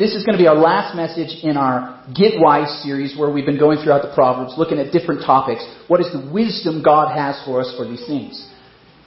This is going to be our last message in our Get Wise series where we've been going throughout the Proverbs looking at different topics. What is the wisdom God has for us for these things?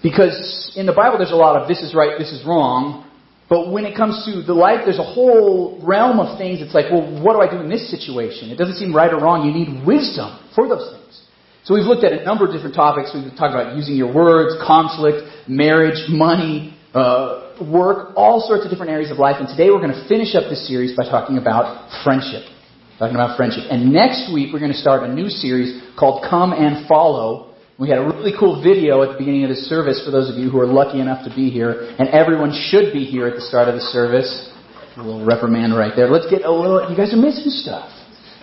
Because in the Bible there's a lot of this is right, this is wrong. But when it comes to the life, there's a whole realm of things. It's like, well, what do I do in this situation? It doesn't seem right or wrong. You need wisdom for those things. So we've looked at a number of different topics. We've talked about using your words, conflict, marriage, money, uh, work, all sorts of different areas of life. And today we're going to finish up this series by talking about friendship. Talking about friendship. And next week we're going to start a new series called Come and Follow. We had a really cool video at the beginning of this service for those of you who are lucky enough to be here. And everyone should be here at the start of the service. A little reprimand right there. Let's get a little, you guys are missing stuff.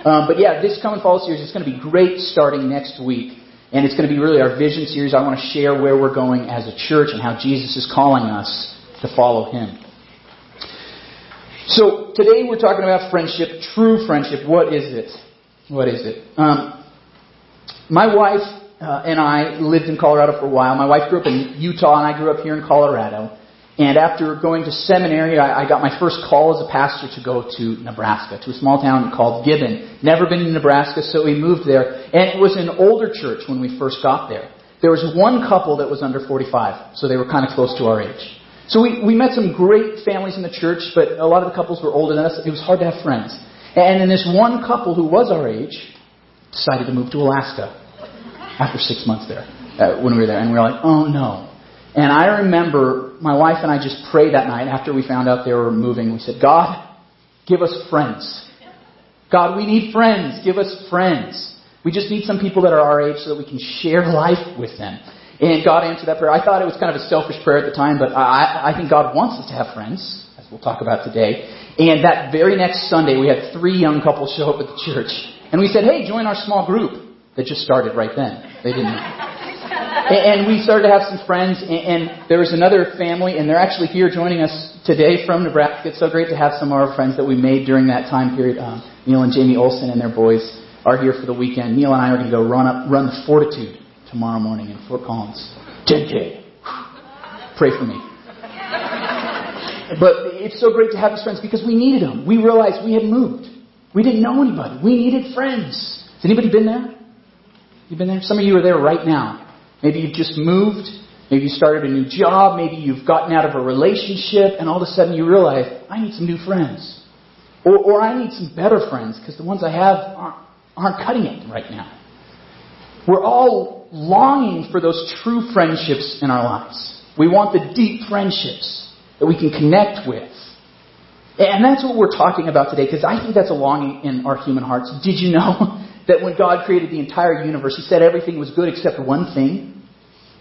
Um, but yeah, this Come and Follow series is going to be great starting next week. And it's going to be really our vision series. I want to share where we're going as a church and how Jesus is calling us to follow him. So today we're talking about friendship, true friendship. What is it? What is it? Um, my wife uh, and I lived in Colorado for a while. My wife grew up in Utah, and I grew up here in Colorado. And after going to seminary, I, I got my first call as a pastor to go to Nebraska, to a small town called Gibbon. Never been to Nebraska, so we moved there. And it was an older church when we first got there. There was one couple that was under 45, so they were kind of close to our age. So we, we met some great families in the church, but a lot of the couples were older than us. It was hard to have friends. And then this one couple who was our age decided to move to Alaska after six months there, uh, when we were there. And we were like, oh no. And I remember my wife and I just prayed that night after we found out they were moving. We said, God, give us friends. God, we need friends. Give us friends. We just need some people that are our age so that we can share life with them. And God answered that prayer. I thought it was kind of a selfish prayer at the time, but I, I think God wants us to have friends, as we'll talk about today. And that very next Sunday, we had three young couples show up at the church. And we said, hey, join our small group that just started right then. They didn't. and we started to have some friends, and there was another family, and they're actually here joining us today from Nebraska. It's so great to have some of our friends that we made during that time period. Um, Neil and Jamie Olson and their boys are here for the weekend. Neil and I are going to go run up, run the Fortitude tomorrow morning in Fort Collins. 10K. Pray for me. But it's so great to have these friends because we needed them. We realized we had moved. We didn't know anybody. We needed friends. Has anybody been there? You've been there? Some of you are there right now. Maybe you've just moved. Maybe you started a new job. Maybe you've gotten out of a relationship and all of a sudden you realize, I need some new friends. Or, or I need some better friends because the ones I have aren't, aren't cutting it right now. We're all longing for those true friendships in our lives. We want the deep friendships that we can connect with. And that's what we're talking about today, because I think that's a longing in our human hearts. Did you know that when God created the entire universe, He said everything was good except one thing?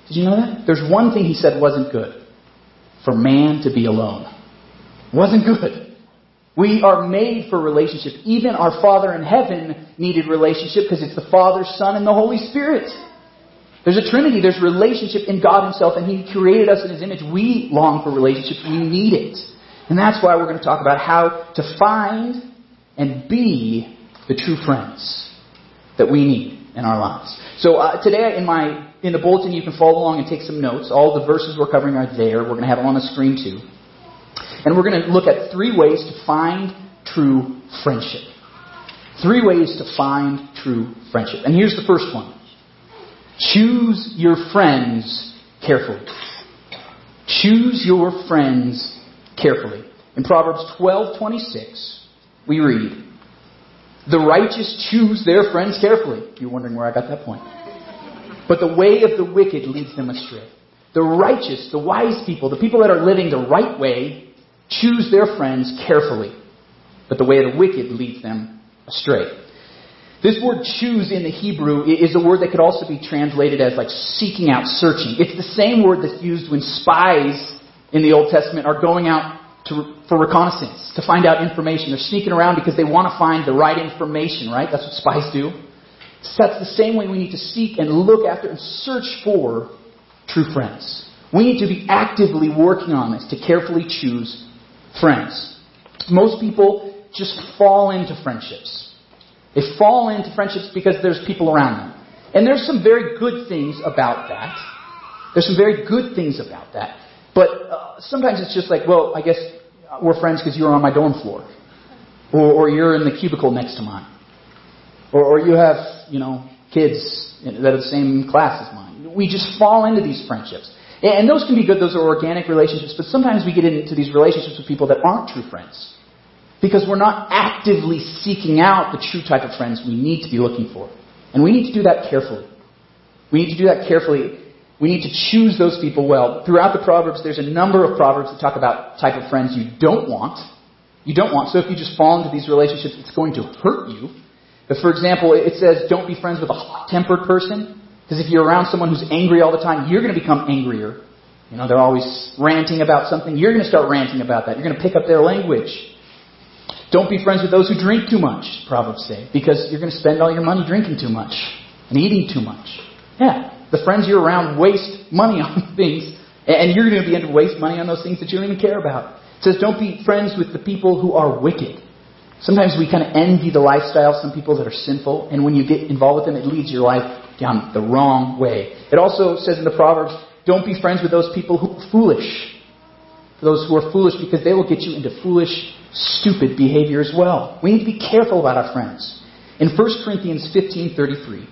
Did you know that? There's one thing He said wasn't good for man to be alone. Wasn't good. We are made for relationship. Even our Father in heaven needed relationship because it's the Father, Son, and the Holy Spirit. There's a Trinity. There's relationship in God Himself, and He created us in His image. We long for relationship. We need it. And that's why we're going to talk about how to find and be the true friends that we need in our lives. So uh, today, in my in the bulletin, you can follow along and take some notes. All the verses we're covering are there. We're going to have them on the screen too. And we're going to look at three ways to find true friendship. Three ways to find true friendship. And here's the first one. Choose your friends carefully. Choose your friends carefully. In Proverbs 12:26, we read, "The righteous choose their friends carefully." You're wondering where I got that point. But the way of the wicked leads them astray. The righteous, the wise people, the people that are living the right way, choose their friends carefully. But the way of the wicked leads them astray. This word choose in the Hebrew is a word that could also be translated as like seeking out, searching. It's the same word that's used when spies in the Old Testament are going out to, for reconnaissance, to find out information. They're sneaking around because they want to find the right information, right? That's what spies do. So that's the same way we need to seek and look after and search for true friends. We need to be actively working on this to carefully choose friends. Most people just fall into friendships. They fall into friendships because there's people around them. And there's some very good things about that. There's some very good things about that. But uh, sometimes it's just like, well, I guess we're friends because you were on my dorm floor. Or, or you're in the cubicle next to mine. Or, or you have, you know, kids that are the same class as mine. We just fall into these friendships. And those can be good, those are organic relationships, but sometimes we get into these relationships with people that aren't true friends. Because we're not actively seeking out the true type of friends we need to be looking for. And we need to do that carefully. We need to do that carefully. We need to choose those people well. Throughout the Proverbs, there's a number of Proverbs that talk about type of friends you don't want. You don't want. So if you just fall into these relationships, it's going to hurt you. But for example, it says don't be friends with a hot-tempered person. Because if you're around someone who's angry all the time, you're going to become angrier. You know, they're always ranting about something. You're going to start ranting about that. You're going to pick up their language. Don't be friends with those who drink too much, Proverbs say, because you're going to spend all your money drinking too much and eating too much. Yeah, the friends you're around waste money on things, and you're going to be begin to waste money on those things that you don't even care about. It says, don't be friends with the people who are wicked. Sometimes we kind of envy the lifestyle of some people that are sinful, and when you get involved with them, it leads your life down the wrong way. It also says in the Proverbs, don't be friends with those people who are foolish. Those who are foolish because they will get you into foolish stupid behavior as well. We need to be careful about our friends. In 1 Corinthians 15:33,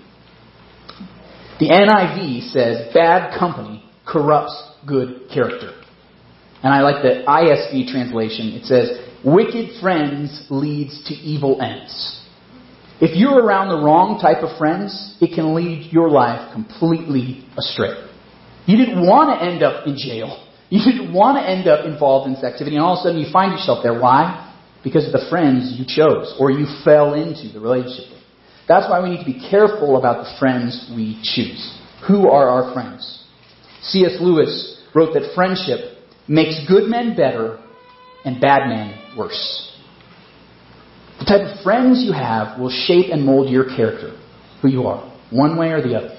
the NIV says bad company corrupts good character. And I like the ISV translation. It says wicked friends leads to evil ends. If you're around the wrong type of friends, it can lead your life completely astray. You didn't want to end up in jail. You didn't want to end up involved in this activity, and all of a sudden you find yourself there. Why? Because of the friends you chose, or you fell into the relationship with. That's why we need to be careful about the friends we choose. Who are our friends? C.S. Lewis wrote that friendship makes good men better and bad men worse. The type of friends you have will shape and mold your character, who you are, one way or the other.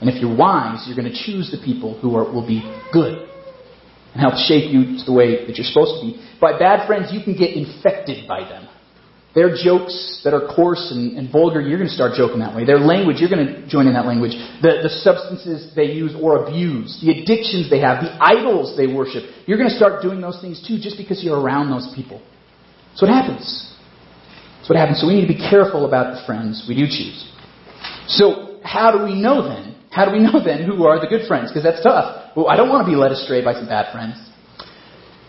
And if you're wise, you're going to choose the people who are, will be good and help shape you to the way that you're supposed to be. By bad friends, you can get infected by them. Their jokes that are coarse and, and vulgar, you're going to start joking that way. Their language, you're going to join in that language. The, the substances they use or abuse, the addictions they have, the idols they worship, you're going to start doing those things too just because you're around those people. That's what happens. That's what happens. So we need to be careful about the friends we do choose. So how do we know then? How do we know then who are the good friends? Because that's tough. Well, I don't want to be led astray by some bad friends.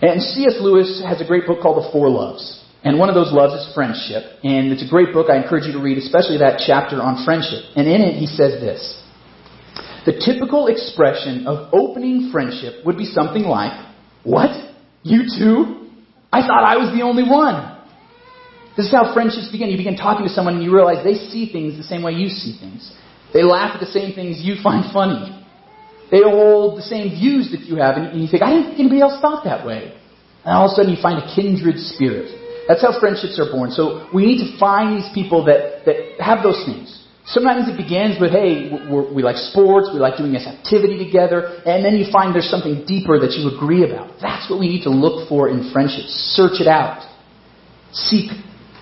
And C.S. Lewis has a great book called The Four Loves. And one of those loves is friendship. And it's a great book. I encourage you to read, especially that chapter on friendship. And in it, he says this The typical expression of opening friendship would be something like, What? You too? I thought I was the only one. This is how friendships begin. You begin talking to someone and you realize they see things the same way you see things. They laugh at the same things you find funny. They hold the same views that you have, and you think, I didn't think anybody else thought that way. And all of a sudden you find a kindred spirit. That's how friendships are born. So we need to find these people that, that have those things. Sometimes it begins with, hey, we like sports, we like doing this activity together, and then you find there's something deeper that you agree about. That's what we need to look for in friendships. Search it out. Seek,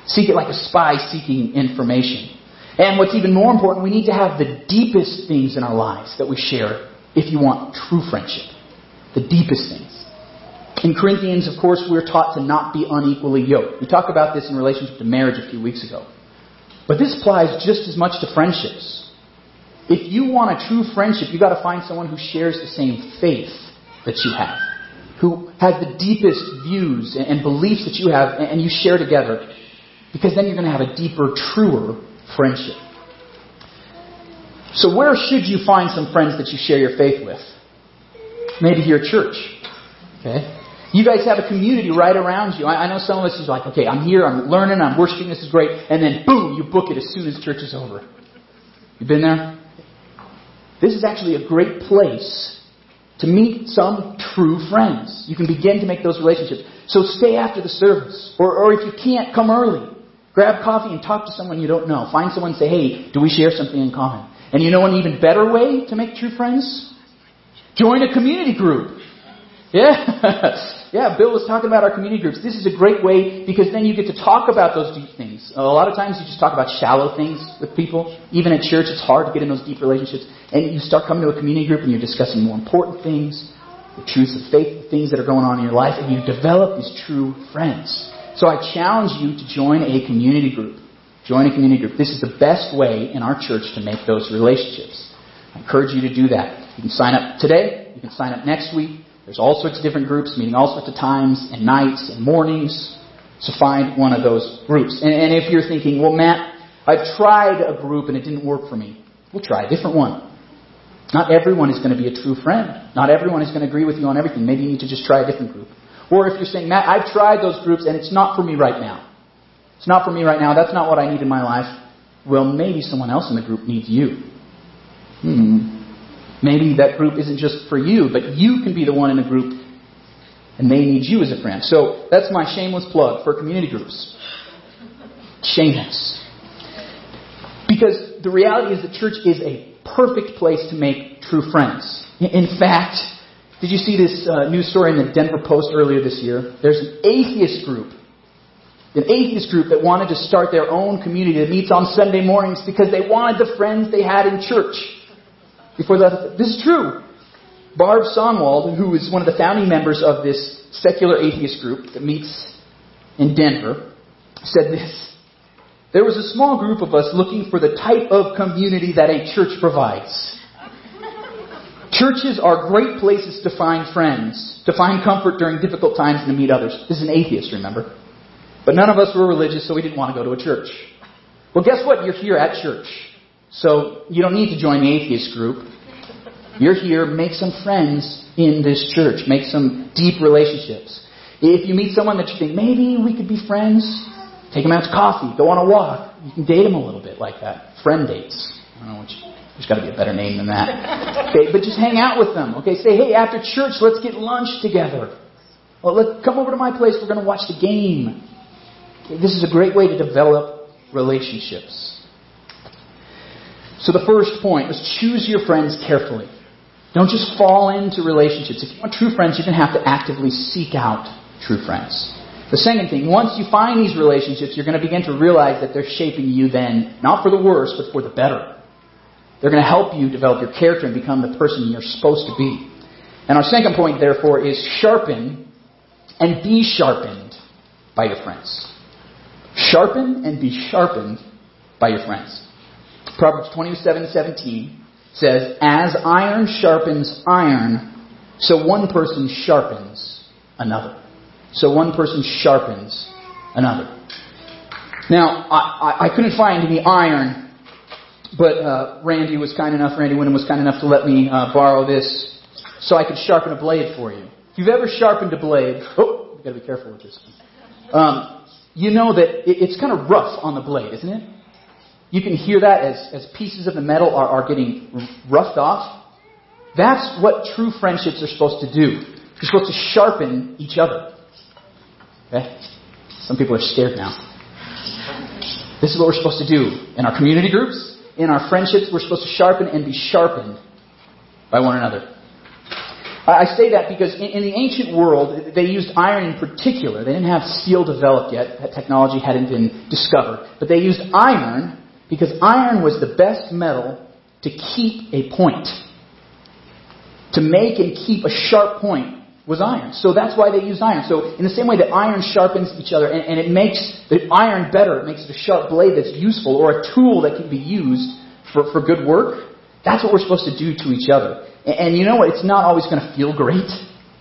seek it like a spy seeking information. And what's even more important, we need to have the deepest things in our lives that we share if you want true friendship. The deepest things. In Corinthians, of course, we're taught to not be unequally yoked. We talked about this in relationship to marriage a few weeks ago. But this applies just as much to friendships. If you want a true friendship, you've got to find someone who shares the same faith that you have, who has the deepest views and beliefs that you have, and you share together. Because then you're going to have a deeper, truer friendship. So, where should you find some friends that you share your faith with? Maybe at church. Okay? You guys have a community right around you. I, I know some of us is like, okay, I'm here, I'm learning, I'm worshiping, this is great, and then boom, you book it as soon as church is over. You been there? This is actually a great place to meet some true friends. You can begin to make those relationships. So stay after the service. Or, or if you can't, come early. Grab coffee and talk to someone you don't know. Find someone and say, hey, do we share something in common? And you know an even better way to make true friends? Join a community group. Yeah. Yeah, Bill was talking about our community groups. This is a great way because then you get to talk about those deep things. A lot of times you just talk about shallow things with people. Even at church, it's hard to get in those deep relationships. And you start coming to a community group and you're discussing more important things, the truths of faith, the things that are going on in your life, and you develop these true friends. So I challenge you to join a community group. Join a community group. This is the best way in our church to make those relationships. I encourage you to do that. You can sign up today. You can sign up next week. There's all sorts of different groups meeting all sorts of times and nights and mornings. So find one of those groups. And, and if you're thinking, well, Matt, I've tried a group and it didn't work for me, we'll try a different one. Not everyone is going to be a true friend. Not everyone is going to agree with you on everything. Maybe you need to just try a different group. Or if you're saying, Matt, I've tried those groups and it's not for me right now. It's not for me right now. That's not what I need in my life. Well, maybe someone else in the group needs you. Hmm. Maybe that group isn't just for you, but you can be the one in the group and they need you as a friend. So that's my shameless plug for community groups. Shameless. Because the reality is the church is a perfect place to make true friends. In fact, did you see this uh, news story in the Denver Post earlier this year? There's an atheist group, an atheist group that wanted to start their own community that meets on Sunday mornings because they wanted the friends they had in church. Before that, this is true. Barb Sonwald, who is one of the founding members of this secular atheist group that meets in Denver, said this. There was a small group of us looking for the type of community that a church provides. Churches are great places to find friends, to find comfort during difficult times, and to meet others. This is an atheist, remember? But none of us were religious, so we didn't want to go to a church. Well, guess what? You're here at church. So you don't need to join the atheist group. You're here, make some friends in this church. Make some deep relationships. If you meet someone that you think, maybe we could be friends, take them out to coffee, go on a walk. You can date them a little bit like that. Friend dates. I don't know which, there's got to be a better name than that. Okay, but just hang out with them. Okay, say, hey, after church, let's get lunch together. Well, let come over to my place. We're going to watch the game. Okay, this is a great way to develop relationships. So the first point is choose your friends carefully. Don't just fall into relationships. If you want true friends, you're going to have to actively seek out true friends. The second thing, once you find these relationships, you're going to begin to realize that they're shaping you then, not for the worse, but for the better. They're going to help you develop your character and become the person you're supposed to be. And our second point, therefore, is sharpen and be sharpened by your friends. Sharpen and be sharpened by your friends. Proverbs 27 17 says, As iron sharpens iron, so one person sharpens another. So one person sharpens another. Now, I, I, I couldn't find any iron, but uh, Randy was kind enough, Randy Wyndham was kind enough to let me uh, borrow this so I could sharpen a blade for you. If you've ever sharpened a blade, oh, you gotta be careful with this. Um, you know that it, it's kind of rough on the blade, isn't it? You can hear that as, as pieces of the metal are, are getting roughed off. That's what true friendships are supposed to do. You're supposed to sharpen each other. Okay? Some people are scared now. This is what we're supposed to do in our community groups, in our friendships. We're supposed to sharpen and be sharpened by one another. I say that because in the ancient world, they used iron in particular. They didn't have steel developed yet. That technology hadn't been discovered. But they used iron because iron was the best metal to keep a point. To make and keep a sharp point was iron. So that's why they used iron. So in the same way that iron sharpens each other and, and it makes the iron better, it makes it a sharp blade that's useful or a tool that can be used for, for good work, that's what we're supposed to do to each other. And, and you know what? It's not always going to feel great.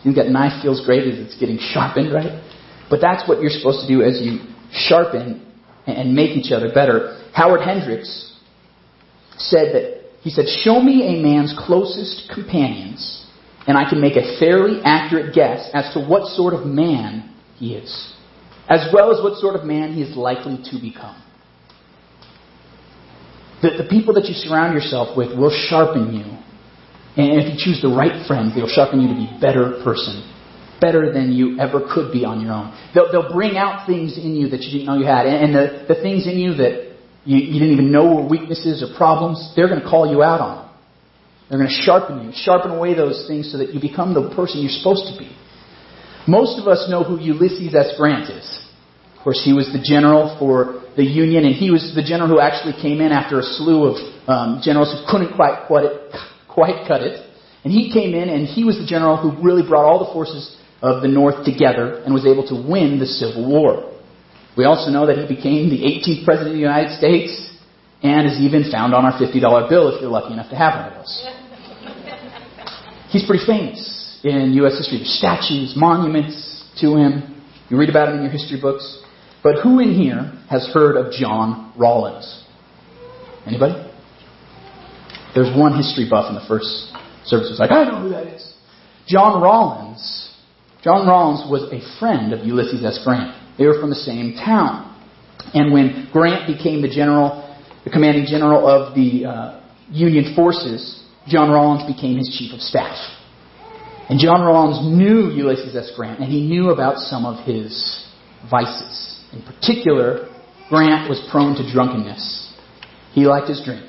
You think that knife feels great as it's getting sharpened, right? But that's what you're supposed to do as you sharpen and make each other better. Howard Hendricks said that, he said, Show me a man's closest companions, and I can make a fairly accurate guess as to what sort of man he is, as well as what sort of man he is likely to become. The, the people that you surround yourself with will sharpen you. And if you choose the right friends, they'll sharpen you to be a better person better than you ever could be on your own. They'll, they'll bring out things in you that you didn't know you had. And, and the, the things in you that you, you didn't even know were weaknesses or problems, they're going to call you out on. They're going to sharpen you, sharpen away those things so that you become the person you're supposed to be. Most of us know who Ulysses S. Grant is. Of course, he was the general for the Union, and he was the general who actually came in after a slew of um, generals who couldn't quite, it, quite cut it. And he came in, and he was the general who really brought all the forces of the North together and was able to win the Civil War. We also know that he became the 18th President of the United States and is even found on our $50 bill if you're lucky enough to have one of those. He's pretty famous in U.S. history. There's statues, monuments to him. You read about him in your history books. But who in here has heard of John Rawlins? Anybody? There's one history buff in the first service who's like, I know who that is. John Rawlins. John Rawlins was a friend of Ulysses S. Grant. They were from the same town. And when Grant became the general, the commanding general of the uh, Union forces, John Rawlins became his chief of staff. And John Rawlins knew Ulysses S. Grant, and he knew about some of his vices. In particular, Grant was prone to drunkenness. He liked his drink.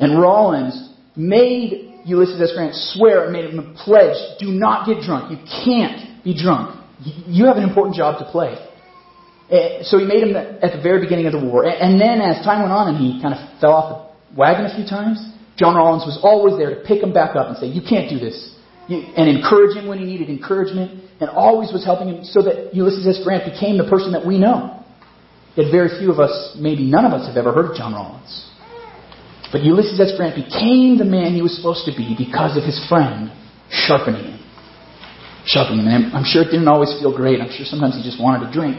And Rawlins made Ulysses S. Grant swear and made him a pledge do not get drunk. You can't be drunk. You have an important job to play. Eh, so he made him at the very beginning of the war. And then as time went on and he kind of fell off the wagon a few times, John Rawlins was always there to pick him back up and say, You can't do this. And encourage him when he needed encouragement, and always was helping him so that Ulysses S. Grant became the person that we know. Yet very few of us, maybe none of us, have ever heard of John Rawlins. But Ulysses S. Grant became the man he was supposed to be because of his friend sharpening him. Sharpening him. And I'm sure it didn't always feel great. I'm sure sometimes he just wanted to drink.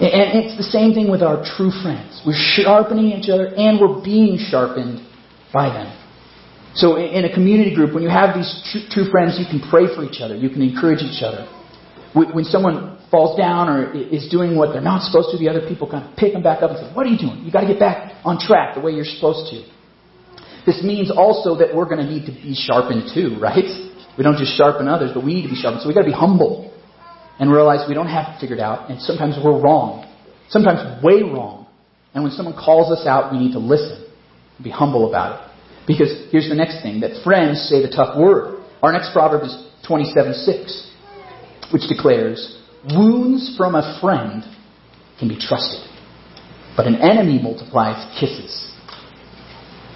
And it's the same thing with our true friends. We're sharpening each other and we're being sharpened by them. So in a community group, when you have these true friends, you can pray for each other. You can encourage each other. When someone falls down or is doing what they're not supposed to, the other people kind of pick them back up and say, what are you doing? You've got to get back on track the way you're supposed to. This means also that we're going to need to be sharpened too, right? We don't just sharpen others, but we need to be sharpened. So we've got to be humble and realize we don't have it figured out, and sometimes we're wrong. Sometimes way wrong. And when someone calls us out, we need to listen be humble about it. Because here's the next thing that friends say the tough word. Our next proverb is 27 6, which declares, Wounds from a friend can be trusted, but an enemy multiplies kisses.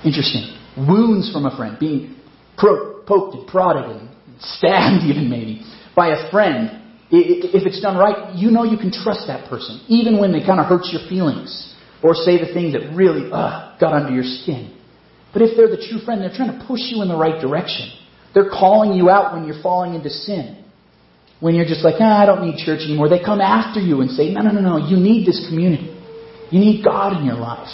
Interesting. Wounds from a friend, being poked and prodded and stabbed, even maybe, by a friend if it's done right, you know you can trust that person, even when they kind of hurt your feelings or say the things that really uh, got under your skin. But if they're the true friend, they're trying to push you in the right direction. They're calling you out when you're falling into sin. When you're just like, ah, I don't need church anymore. They come after you and say, no, no, no, no, you need this community. You need God in your life.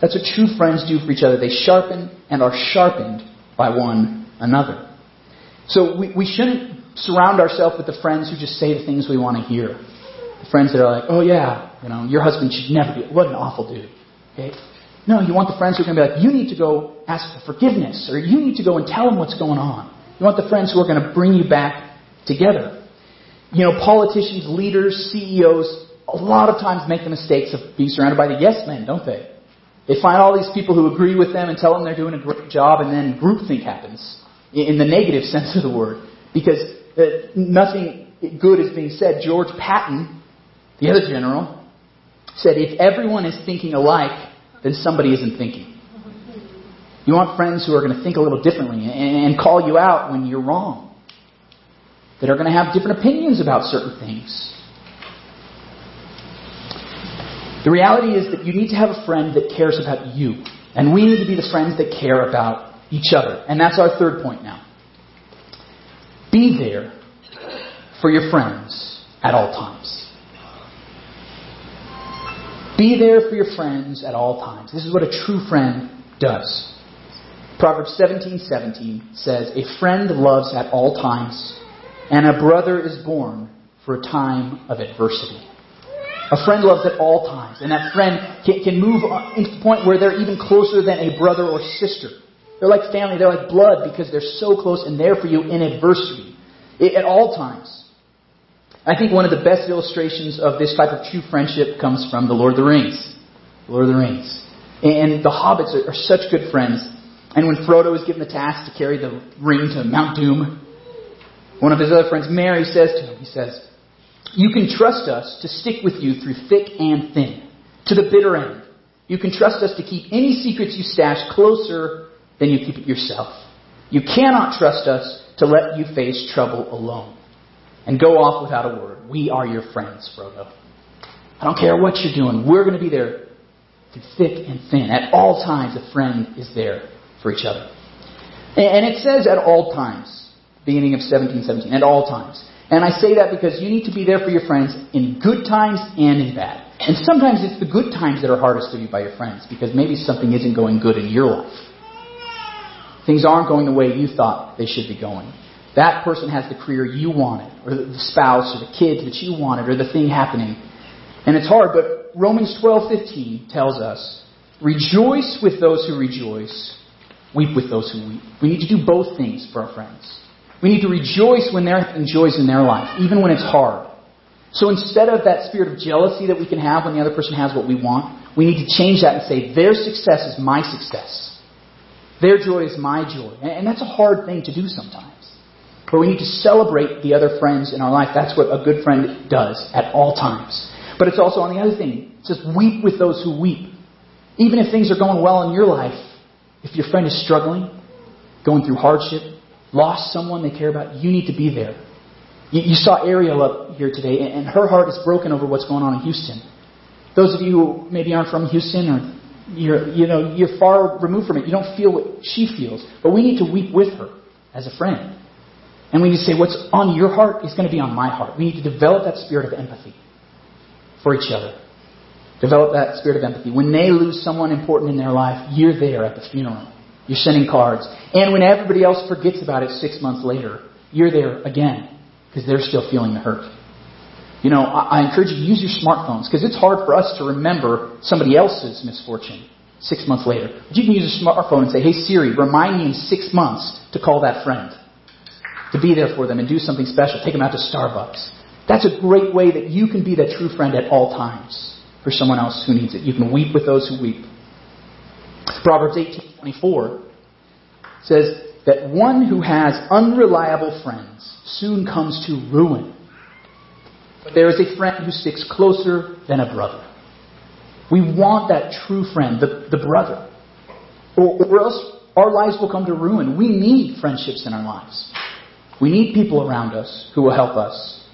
That's what true friends do for each other. They sharpen and are sharpened by one another. So we, we shouldn't surround ourselves with the friends who just say the things we want to hear. The friends that are like, oh yeah, you know, your husband should never be, what an awful dude. Okay? No, you want the friends who are going to be like, you need to go ask for forgiveness, or you need to go and tell them what's going on. You want the friends who are going to bring you back together. You know, politicians, leaders, CEOs, a lot of times make the mistakes of being surrounded by the yes men, don't they? They find all these people who agree with them and tell them they're doing a great job, and then groupthink happens in the negative sense of the word. Because that nothing good is being said. George Patton, the other general, said, if everyone is thinking alike, then somebody isn't thinking. You want friends who are going to think a little differently and call you out when you're wrong. That are going to have different opinions about certain things. The reality is that you need to have a friend that cares about you. And we need to be the friends that care about each other. And that's our third point now. Be there for your friends at all times. Be there for your friends at all times. This is what a true friend does. Proverbs 17:17 says, "A friend loves at all times, and a brother is born for a time of adversity." A friend loves at all times, and that friend can, can move uh, into the point where they're even closer than a brother or sister. They're like family, they're like blood because they're so close and there for you in adversity at all times. I think one of the best illustrations of this type of true friendship comes from The Lord of the Rings. The Lord of the Rings. And the hobbits are, are such good friends. And when Frodo is given the task to carry the ring to Mount Doom, one of his other friends, Merry, says to him, he says, You can trust us to stick with you through thick and thin, to the bitter end. You can trust us to keep any secrets you stash closer than you keep it yourself. You cannot trust us to let you face trouble alone and go off without a word. We are your friends, Frodo. I don't care what you're doing. We're going to be there through thick and thin. At all times, a friend is there for each other. And it says at all times, beginning of 1717, at all times. And I say that because you need to be there for your friends in good times and in bad. And sometimes it's the good times that are hardest to be by your friends because maybe something isn't going good in your life. Things aren't going the way you thought they should be going. That person has the career you wanted, or the spouse, or the kids that you wanted, or the thing happening. And it's hard, but Romans 12:15 tells us, "Rejoice with those who rejoice, weep with those who weep." We need to do both things for our friends. We need to rejoice when they're joys in their life, even when it's hard. So instead of that spirit of jealousy that we can have when the other person has what we want, we need to change that and say, their success is my success. Their joy is my joy. And that's a hard thing to do sometimes. But we need to celebrate the other friends in our life. That's what a good friend does at all times. But it's also on the other thing. It says, weep with those who weep. Even if things are going well in your life, if your friend is struggling, going through hardship, lost someone they care about, you need to be there. You, you saw Ariel up here today, and her heart is broken over what's going on in Houston. Those of you who maybe aren't from Houston or you're, you know, you're far removed from it, you don't feel what she feels. But we need to weep with her as a friend. And we need to say, what's on your heart is going to be on my heart. We need to develop that spirit of empathy for each other. Develop that spirit of empathy. When they lose someone important in their life, you're there at the funeral. You're sending cards. And when everybody else forgets about it six months later, you're there again because they're still feeling the hurt. You know, I, I encourage you to use your smartphones because it's hard for us to remember somebody else's misfortune six months later. But you can use a smartphone and say, hey Siri, remind me in six months to call that friend. To be there for them and do something special. Take them out to Starbucks. That's a great way that you can be that true friend at all times for someone else who needs it. You can weep with those who weep. Proverbs 18:24 says that one who has unreliable friends soon comes to ruin. But there is a friend who sticks closer than a brother. We want that true friend, the, the brother. Or, or else our lives will come to ruin. We need friendships in our lives. We need people around us who will help us.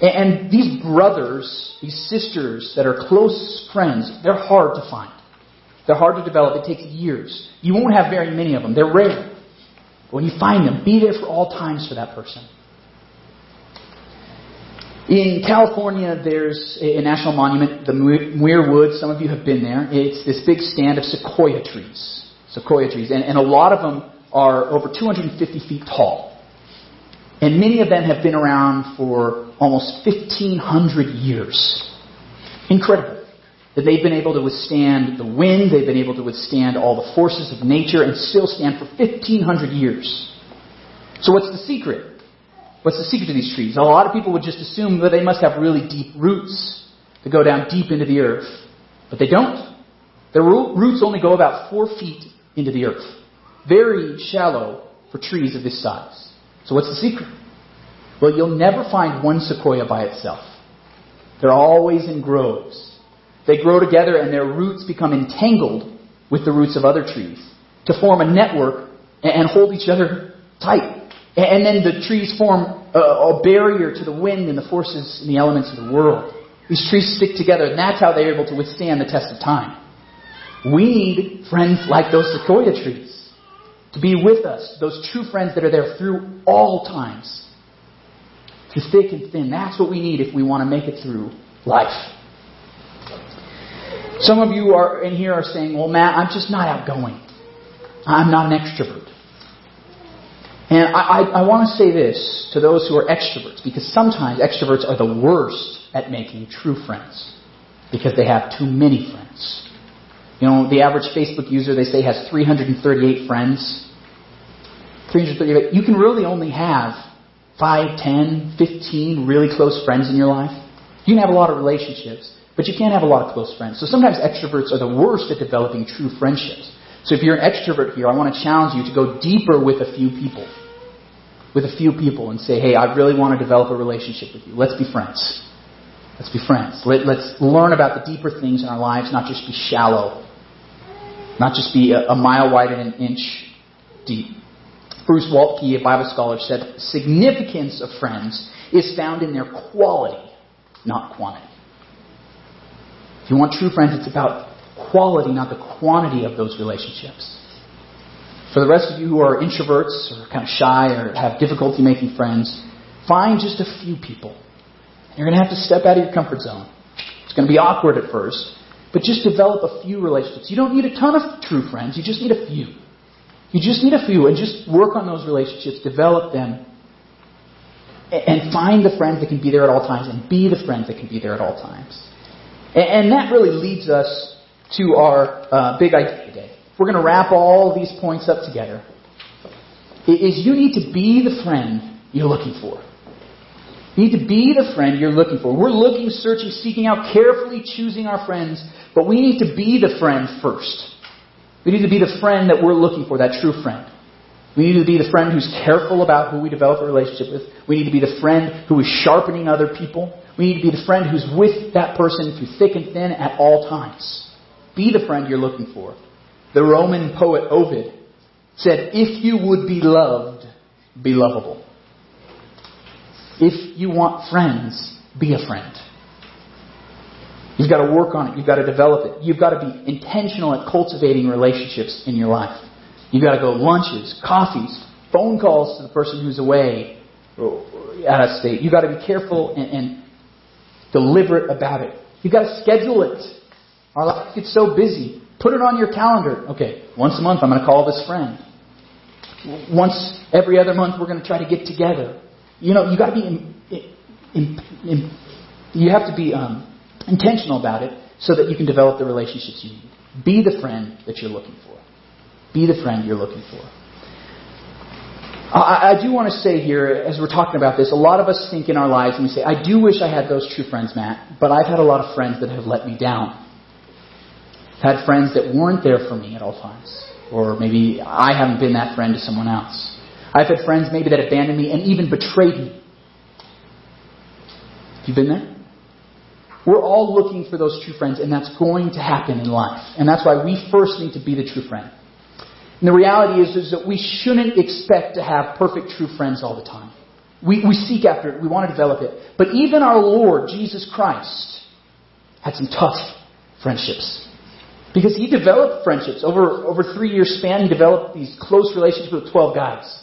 And, and these brothers, these sisters that are close friends, they're hard to find. They're hard to develop. It takes years. You won't have very many of them. They're rare. But when you find them, be there for all times for that person. In California, there's a national monument, the Muir Woods. Some of you have been there. It's this big stand of sequoia trees. Sequoia trees. And, and a lot of them are over 250 feet tall. And many of them have been around for almost 1,500 years. Incredible that they've been able to withstand the wind, they've been able to withstand all the forces of nature and still stand for 1500 years. So what's the secret? What's the secret to these trees? A lot of people would just assume that they must have really deep roots to go down deep into the earth. But they don't. Their roots only go about four feet into the earth. Very shallow for trees of this size. So what's the secret? Well, you'll never find one sequoia by itself. They're always in groves. They grow together and their roots become entangled with the roots of other trees to form a network and hold each other. And then the trees form a, barrier to the wind and the forces and the elements of the world. These trees stick together, and that's how they're able to withstand the test of time. We need friends like those sequoia trees to be with us, those true friends that are there through all times, through thick and thin. That's what we need if we want to make it through life. Some of you are in here are saying, well, Matt, I'm just not outgoing. I'm not an extrovert. And I, I, I want to say this to those who are extroverts, because sometimes extroverts are the worst at making true friends, because they have too many friends. You know, the average Facebook user, they say, has 338 friends. 338. You can really only have 5, 10, 15 really close friends in your life. You can have a lot of relationships, but you can't have a lot of close friends. So sometimes extroverts are the worst at developing true friendships. So if you're an extrovert here, I want to challenge you to go deeper with a few people. With a few people and say, hey, I really want to develop a relationship with you. Let's be friends. Let's be friends. Let, us learn about the deeper things in our lives, not just be shallow. Not just be a, a mile wide and an inch deep. Bruce Waltke, a Bible scholar, said significance of friends is found in their quality, not quantity. If you want true friends, it's about quality, not the quantity of those relationships. For the rest of you who are introverts or kind of shy or have difficulty making friends, find just a few people. You're going to have to step out of your comfort zone. It's going to be awkward at first, but just develop a few relationships. You don't need a ton of true friends, you just need a few. You just need a few and just work on those relationships, develop them, and find the friends that can be there at all times and be the friends that can be there at all times. And that really leads us to our uh, big idea today. We're going to wrap all these points up together. Is you need to be the friend you're looking for. You need to be the friend you're looking for. We're looking, searching, seeking out, carefully choosing our friends, but we need to be the friend first. We need to be the friend that we're looking for, that true friend. We need to be the friend who's careful about who we develop a relationship with. We need to be the friend who is sharpening other people. We need to be the friend who's with that person through thick and thin at all times. Be the friend you're looking for. The Roman poet Ovid said, If you would be loved, be lovable. If you want friends, be a friend. You've got to work on it. You've got to develop it. You've got to be intentional at cultivating relationships in your life. You've got to go lunches, coffees, phone calls to the person who's away uh, out of state. You've got to be careful and, and deliberate about it. You've got to schedule it. Our life gets so busy. Put it on your calendar. Okay, once a month I'm going to call this friend. Once every other month we're going to try to get together. You know, you got to be, in, in, in, you have to be um, intentional about it so that you can develop the relationships you need. Be the friend that you're looking for. Be the friend you're looking for. I, I do want to say here, as we're talking about this, a lot of us think in our lives and we say, I do wish I had those true friends, Matt, but I've had a lot of friends that have let me down. I've had friends that weren't there for me at all times. Or maybe I haven't been that friend to someone else. I've had friends maybe that abandoned me and even betrayed me. Have you been there? We're all looking for those true friends, and that's going to happen in life. And that's why we first need to be the true friend. And the reality is, is that we shouldn't expect to have perfect true friends all the time. We, we seek after it. We want to develop it. But even our Lord, Jesus Christ, had some tough friendships. Because he developed friendships. Over, over three years span, he developed these close relationships with 12 guys.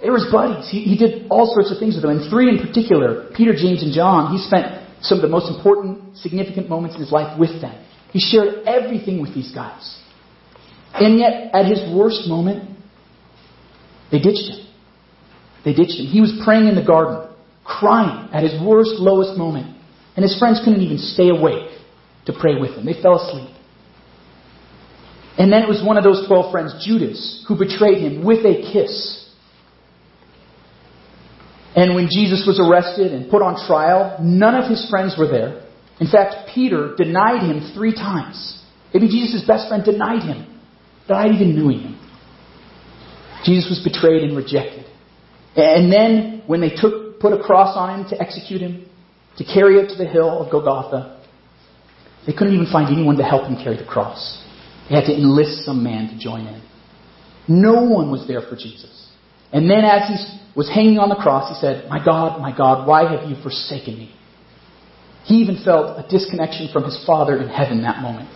They were his buddies. He, he did all sorts of things with them. And three in particular, Peter, James, and John, he spent some of the most important, significant moments in his life with them. He shared everything with these guys. And yet, at his worst moment, they ditched him. They ditched him. He was praying in the garden, crying at his worst, lowest moment. And his friends couldn't even stay awake to pray with him. They fell asleep. And then it was one of those 12 friends, Judas, who betrayed him with a kiss. And when Jesus was arrested and put on trial, none of his friends were there. In fact, Peter denied him three times. Maybe Jesus' best friend denied him without even knowing him. Jesus was betrayed and rejected. And then, when they took, put a cross on him to execute him, to carry it to the hill of Golgotha, they couldn't even find anyone to help him carry the cross. They had to enlist some man to join in. No one was there for Jesus. And then, as he was hanging on the cross, he said, My God, my God, why have you forsaken me? He even felt a disconnection from his Father in heaven that moment.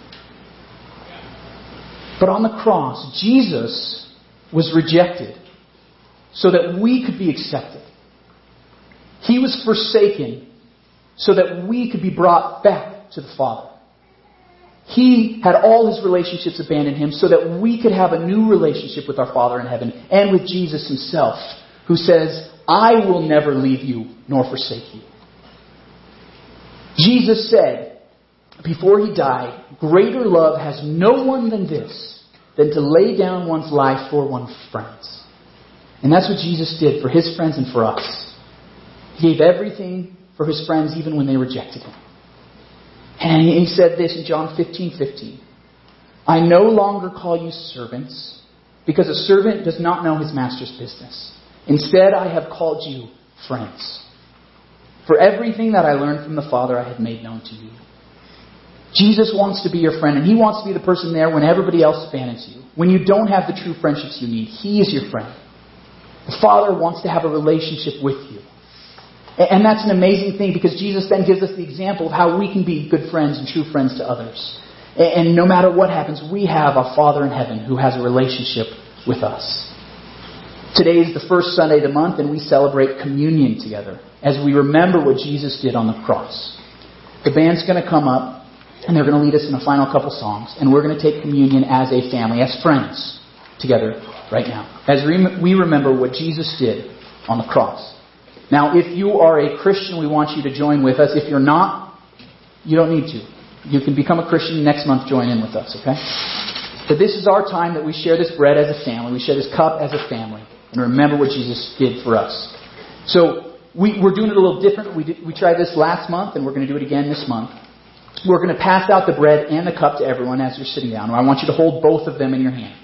But on the cross, Jesus was rejected so that we could be accepted. He was forsaken so that we could be brought back to the Father. He had all his relationships abandoned him so that we could have a new relationship with our Father in heaven and with Jesus himself, who says, I will never leave you nor forsake you. Jesus said, before he died, greater love has no one than this, than to lay down one's life for one's friends. And that's what Jesus did for his friends and for us. He gave everything for his friends even when they rejected him. And he said this in John 15 15. I no longer call you servants, because a servant does not know his master's business. Instead, I have called you friends. For everything that I learned from the Father, I have made known to you. Jesus wants to be your friend, and He wants to be the person there when everybody else abandons you. When you don't have the true friendships you need, He is your friend. The Father wants to have a relationship with you. And that's an amazing thing because Jesus then gives us the example of how we can be good friends and true friends to others. And no matter what happens, we have a Father in heaven who has a relationship with us. Today is the first Sunday of the month, and we celebrate communion together as we remember what Jesus did on the cross. The band's going to come up, and they're going to lead us in the final couple songs, and we're going to take communion as a family, as friends, together right now, as we remember what Jesus did on the cross. Now, if you are a Christian, we want you to join with us. If you're not, you don't need to. You can become a Christian next month, join in with us, okay? But this is our time that we share this bread as a family. We share this cup as a family. And remember what Jesus did for us. So, we, are doing it a little different. We, did, we tried this last month, and we're going to do it again this month. We're going to pass out the bread and the cup to everyone as you're sitting down. I want you to hold both of them in your hand.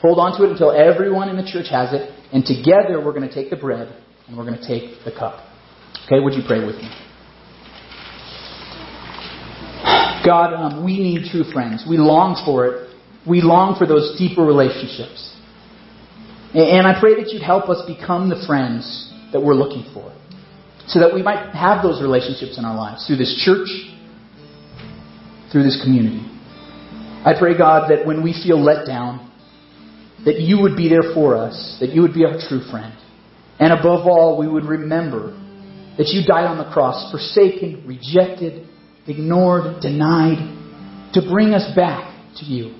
Hold on to it until everyone in the church has it, and together we're going to take the bread and we're going to take the cup. Okay, would you pray with me? God, um, we need true friends. We long for it. We long for those deeper relationships. And I pray that you'd help us become the friends that we're looking for. So that we might have those relationships in our lives through this church, through this community. I pray, God, that when we feel let down, that you would be there for us, that you would be our true friend. And above all, we would remember that you died on the cross, forsaken, rejected, ignored, denied, to bring us back to you.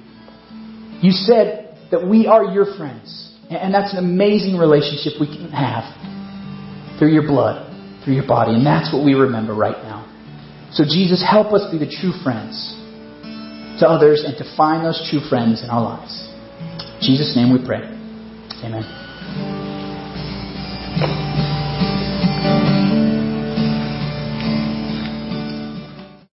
You said that we are your friends. And that's an amazing relationship we can have through your blood, through your body. And that's what we remember right now. So, Jesus, help us be the true friends to others and to find those true friends in our lives. In Jesus' name we pray. Amen.